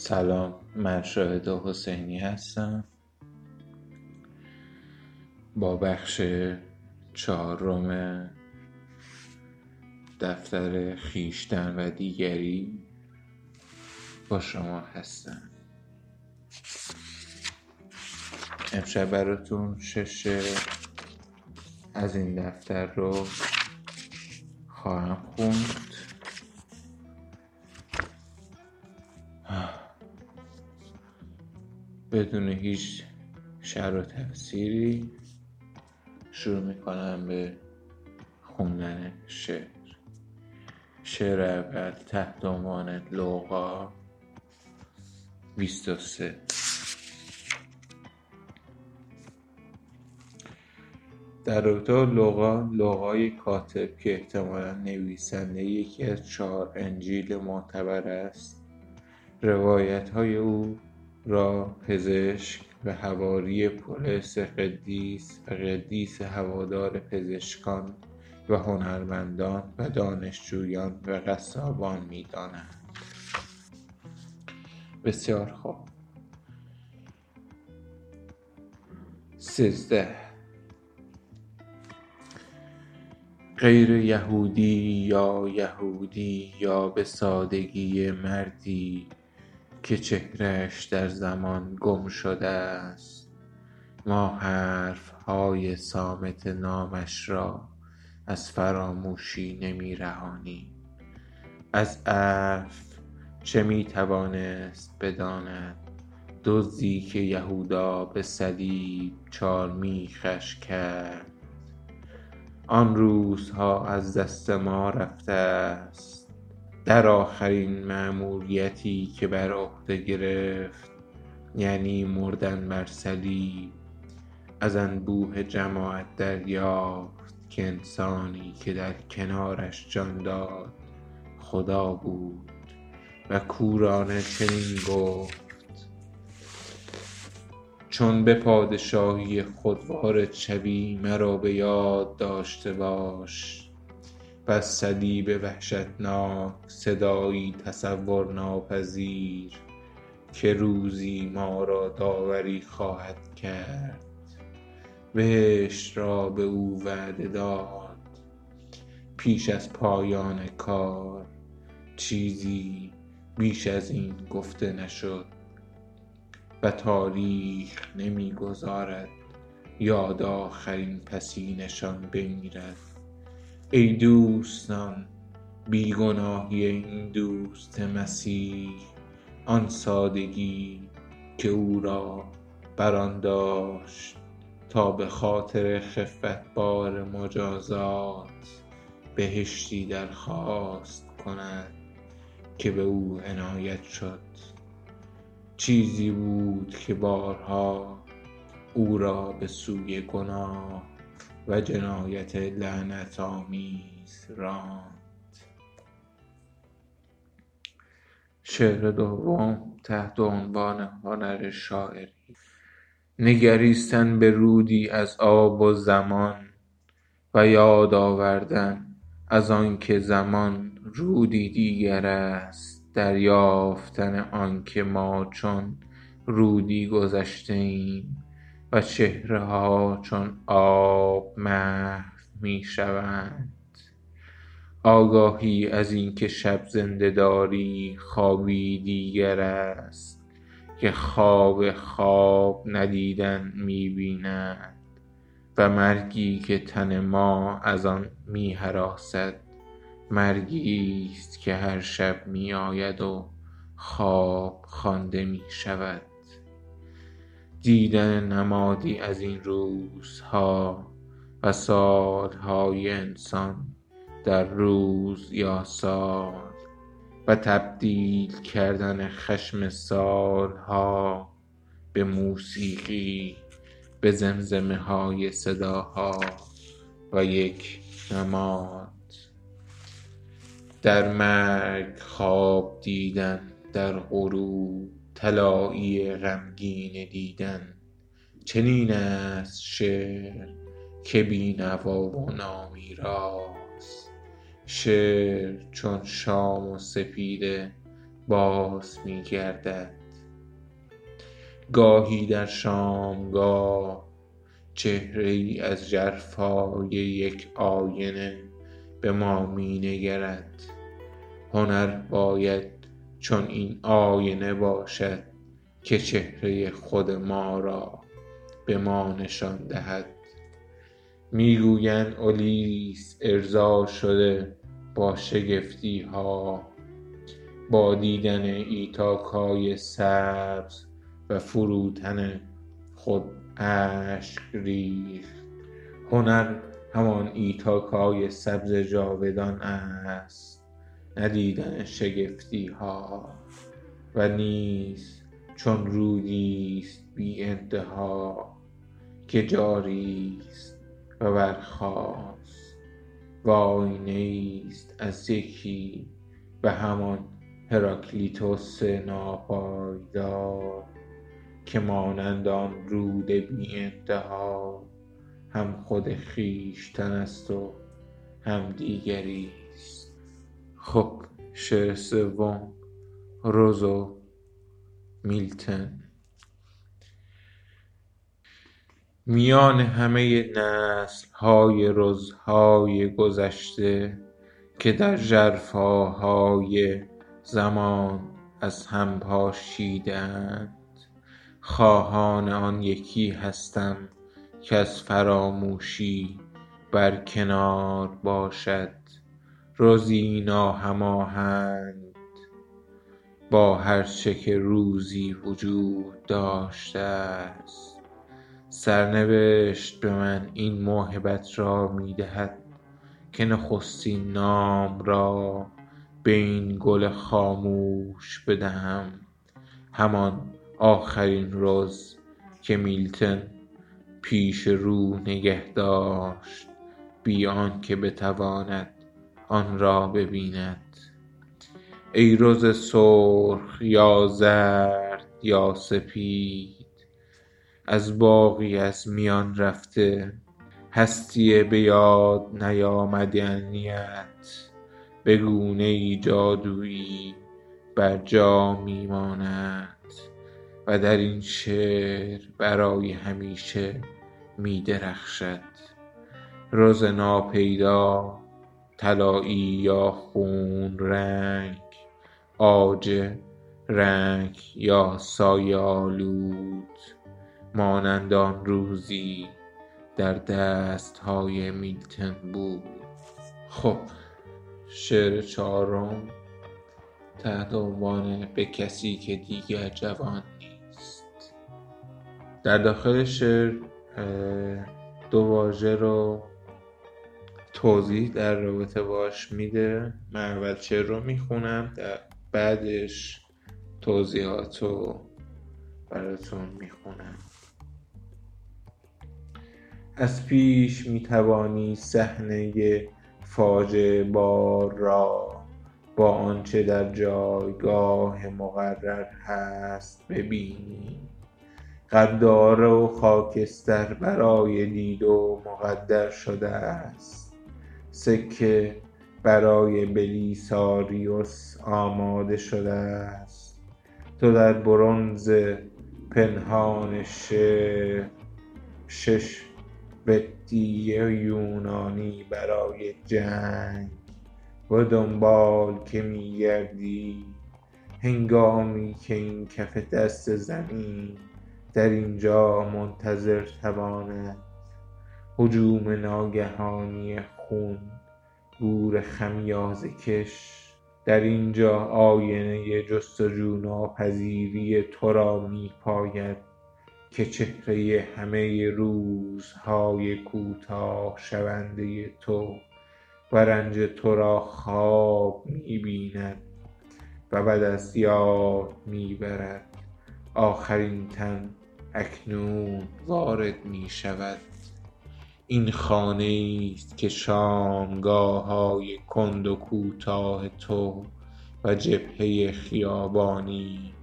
سلام من شاهد حسینی هستم. با بخش چهارم دفتر خویشتن و دیگری با شما هستم. امشب براتون شش از این دفتر رو خواهم خوند. بدون هیچ شر و تفسیری شروع می‌کنم به خوندن شعر. شعر اول تحت عنوان لوقا 23 در ابتدا لوقا لوقای کاتب که احتمالا نویسنده یکی از چهار انجیل معتبر است روایت های او را پزشک و حواری پولس قدیس و قدیس هوادار پزشکان و هنرمندان و دانشجویان و قصابان می‌دانند. بسیار خوب. سیزده. غیر یهودی یا یهودی یا به سادگی مردی که چهرهش در زمان گم شده است. ما حرفهای صامت نامش را از فراموشی نمی رهانیم از عفو چه می توانست بداند؟ دزدی که یهودا به صلیب چارمیخش کرد. آن روزها از دست ما رفته است. در آخرین مأموریتی که بر عهده گرفت یعنی مردن بر صلیب از انبوه جماعت دریافت که انسانی که در کنارش جان داد خدا بود و کورانه چنین گفت چون به پادشاهی خود وارد شوی مرا به یاد داشته باش. وز صلیب وحشتناک صدایی تصور ناپذیر که روزی ما را داوری خواهد کرد. بهشت را به او وعده داد. پیش از پایان کار چیزی بیش از این گفته نشد و تاریخ نمی گذارد یاد آخرین پسینشان بمیرد. ای دوستان بی گناهی این دوست مسیح آن سادگی که او را بر داشت تا به خاطر خفت بار مجازات بهشتی درخواست کند که به او عنایت شد. چیزی بود که بارها او را به سوی گناه و جنایت لعنت آمیز راند. شعر دوم تحت عنوان هنر شاعری. نگریستن به رودی از آب و زمان و یاد آوردن از آنکه زمان رودی دیگر است دریافتن آنکه ما چون رودی گذشته ایم و چهره ها چون آب محو می شوند. آگاهی از اینکه شب زنده داری خوابی دیگر است که خواب خواب ندیدن می بیند و مرگی که تن ما از آن می هراسد مرگی است که هر شب می آید و خواب خوانده می شود. دیدن نمادی از این روزها و سالهای انسان در روز یا سال و تبدیل کردن خشم سالها به موسیقی به زمزمه های صداها و یک نماد. در مرگ خواب دیدن در غروب طلایی غمگینه دیدن. چنین است شعر که بی نوا و نامیراست شعر چون شام و سپیده باز می گردد. گاهی در شامگاه چهره ای از ژرفای یک آینه به ما می نگرد. هنر باید چون این آینه باشد که چهره خود ما را به ما نشان دهد. می گویند اولیس ارضا شده با شگفتی ها با دیدن ایتاکای سبز و فروتن خود اشک ریخت. هنر همان ایتاکای سبز جاودان است. ندیدن شگفتی ها و نیز چون رودی است بی انتها که جاری است و برخاست. و آینه است از یکی و همان هراکلیتوس ناپایدار که مانند آن رود بی انتها هم خود خویشتن است و هم دیگری خب شعر سوم روزو میلتن. میان همه نسل های رزهای گذشته که در ژرفاهای زمان از هم پاشیده اند خواهان آن یکی هستم کز فراموشی برکنار باشد. رزی ناهماهنگ با هر چه که روزی وجود داشته است سرنوشت به من این موهبت را می دهد که نخستین نام را به این گل خاموش بدهم. همان آخرین رز که میلتن پیش رو نگه داشت بی آنکه بتواند آن را ببیند. ای رز سرخ یا زرد یا سپید از باغی از میان رفته هستی به یاد نیامدنیت به گونه ای جادویی بر جا می ماند و در این شعر برای همیشه می درخشد. رز ناپیدا طلایی یا خون رنگ عاجه رنگ یا سایه آلود مانند آن روزی در دست های میلتن بود. خب شعر چهارم تحت عنوان به کسی که دیگر جوان نیست در داخل شعر دو واژه رو توضیح در رابطه باش میده. من اول شعر رو می‌خونم در بعدش توضیحات رو براتون می‌خونم. از پیش می‌توانی صحنه فاجعه بار را با آنچه در جایگاه مقرر هست ببینی. غدار و خاکستر برای دیدو مقدر شده است. سکه برای بلیساریوس آماده شده است. تو در برنز پنهان شش بطی یونانی برای جنگ. و دنبال که می گردی هنگامی که این کف دست زمین در اینجا منتظر تواند. هجوم ناگهانی خون گور خمیازه کش. در اینجا آینه جستجو ناپذیری تو را می پاید که چهره همه روزهای کوتاه شونده تو و رنج تو را خواب می بیند و به دست یاد می برد آخرین تن اکنون وارد می شود این خانه است که شامگاه های کند و کوتاه تو و جبهه خیابانی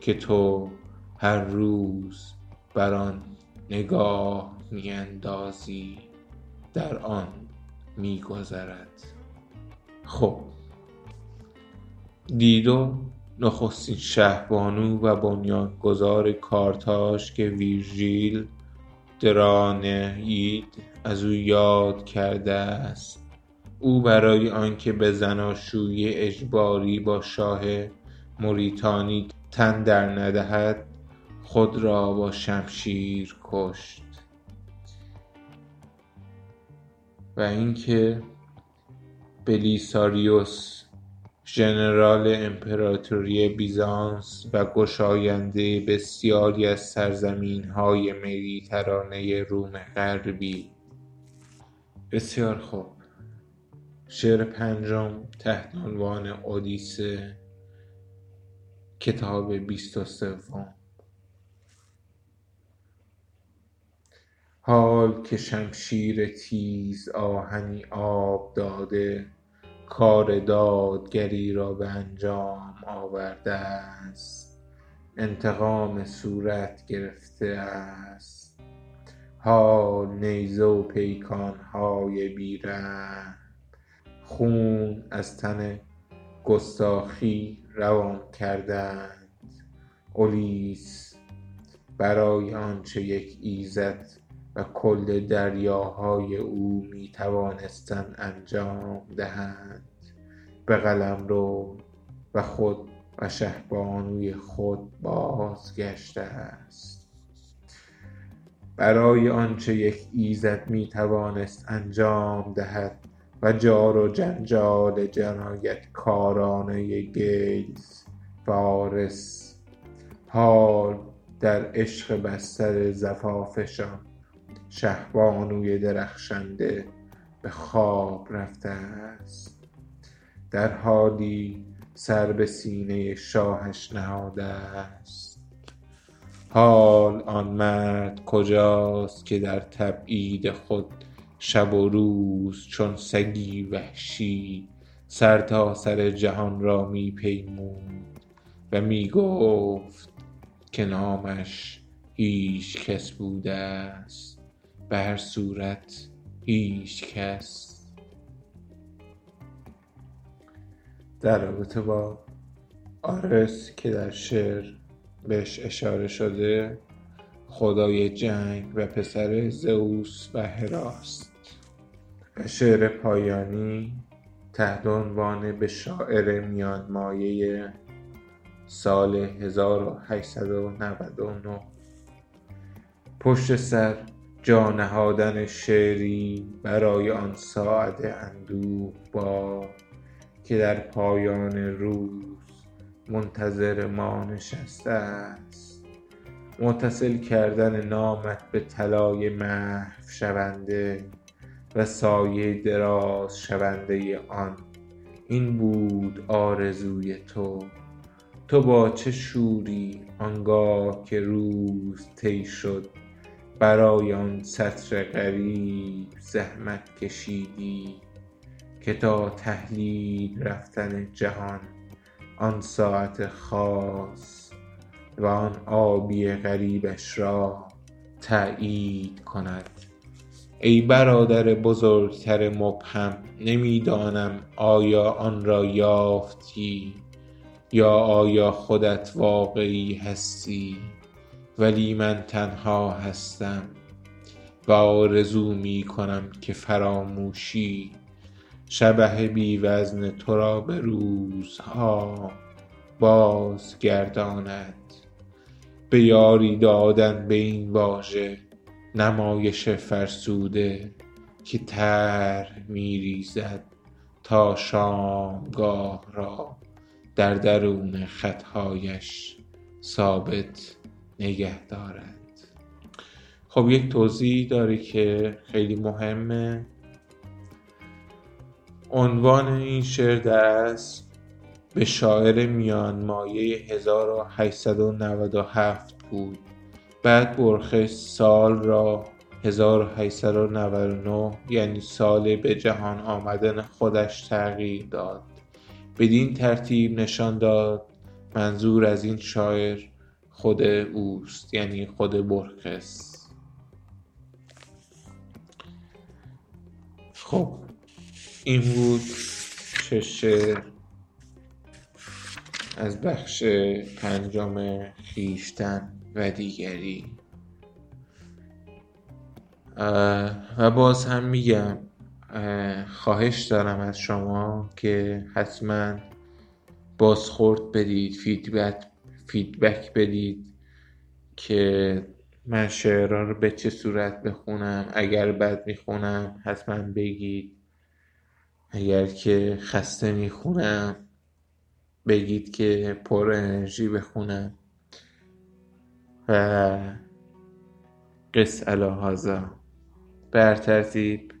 که تو هر روز بر آن نگاه می اندازی در آن می گذرد خب دیدو نخستین شهبانو و بنیانگذار کارتاژ که ویرژیل درانئید از او یاد کرده است. او برای آنکه به زناشویی اجباری با شاه موریتانی تن در ندهد خود را با شمشیر کشت. و اینکه بلیساریوس ژنرال امپراتوری بیزانس و گشاینده بسیاری از سرزمینهای مدیترانه روم غربی. بسیار خوب. شعر پنجم تحت عنوان اودیسه کتاب بیست و سوم. حال که شمشیر تیز آهنی آب داده کار دادگری را به انجام آورده است. انتقام صورت گرفته است. حال نیزه و پیکانهای بی رحم خون از تن گستاخی روان کردند. اولیس برای آنچه یک ایزد کل دریاهای او می توانستند انجام دهند. به قلمرو و خود و شهبانوی خود بازگشته است. برای آنچه یک ایزد می توانست انجام دهد و جار و جنجال جنایتکارانه گیلز فارس حال در عشق بستر زفافشان شهبانوی درخشنده به خواب رفته است. در حالی سر به سینه شاهش نهاده است. حال آن مرد کجاست که در تبعید خود شب و روز چون سگی وحشی سرتاسر جهان را می پیمود و می گفت که نامش هیچکس بوده است. به هر صورت هیچکس در رابطه با آرس که در شعر بهش اشاره شده خدای جنگ و پسر زئوس و هراست. و شعر پایانی تحت عنوان به شاعر میانمایه سال 1899 پشت سر جا نهادن شعری برای آن ساعد اندوه بار که در پایان روز منتظر ما نشسته است. متصل کردن نامت به طلای محو شونده و سایه دراز شونده آن. این بود آرزوی تو. تو با چه شوری آنگاه که روز طی شد برای آن سطر غریب زحمت کشیدی که تا تحلیل رفتن جهان آن ساعت خاص و آن آبی غریبش را تأیید کند. ای برادر بزرگتر مبهم نمی دانم آیا آن را یافتی یا آیا خودت واقعی هستی؟ ولی من تنها هستم. و آرزو می کنم که فراموشی شبح بی وزن تو را به روزها بازگرداند. به یاری دادن به این واژه نمایش فرسوده که طرح می ریزد تا شامگاه را در درون خطهایش ثابت نگه دارد خب یک توضیح داره که خیلی مهمه. عنوان این شعر دست به شاعر میانمایه 1897 بود. بعد برخش سال را 1899 یعنی سال به جهان آمدن خودش تغییر داد. بدین ترتیب نشان داد منظور از این شاعر خود اوست یعنی خود برخس. خب این بود شعر از بخش پنجم خویشتن و دیگری. و باز هم میگم خواهش دارم از شما که حتما بازخورد بدید feedback, feedback بدید که من شعرها رو به چه صورت بخونم اگر بد می‌خونم حتما بگید. اگر که خسته می‌خونم بگید که پر انرژی بخونم. و قص الهازا. بر ترتیب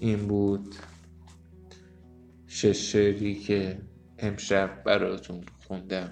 این بود شش شعری که امشب براتون خوندم.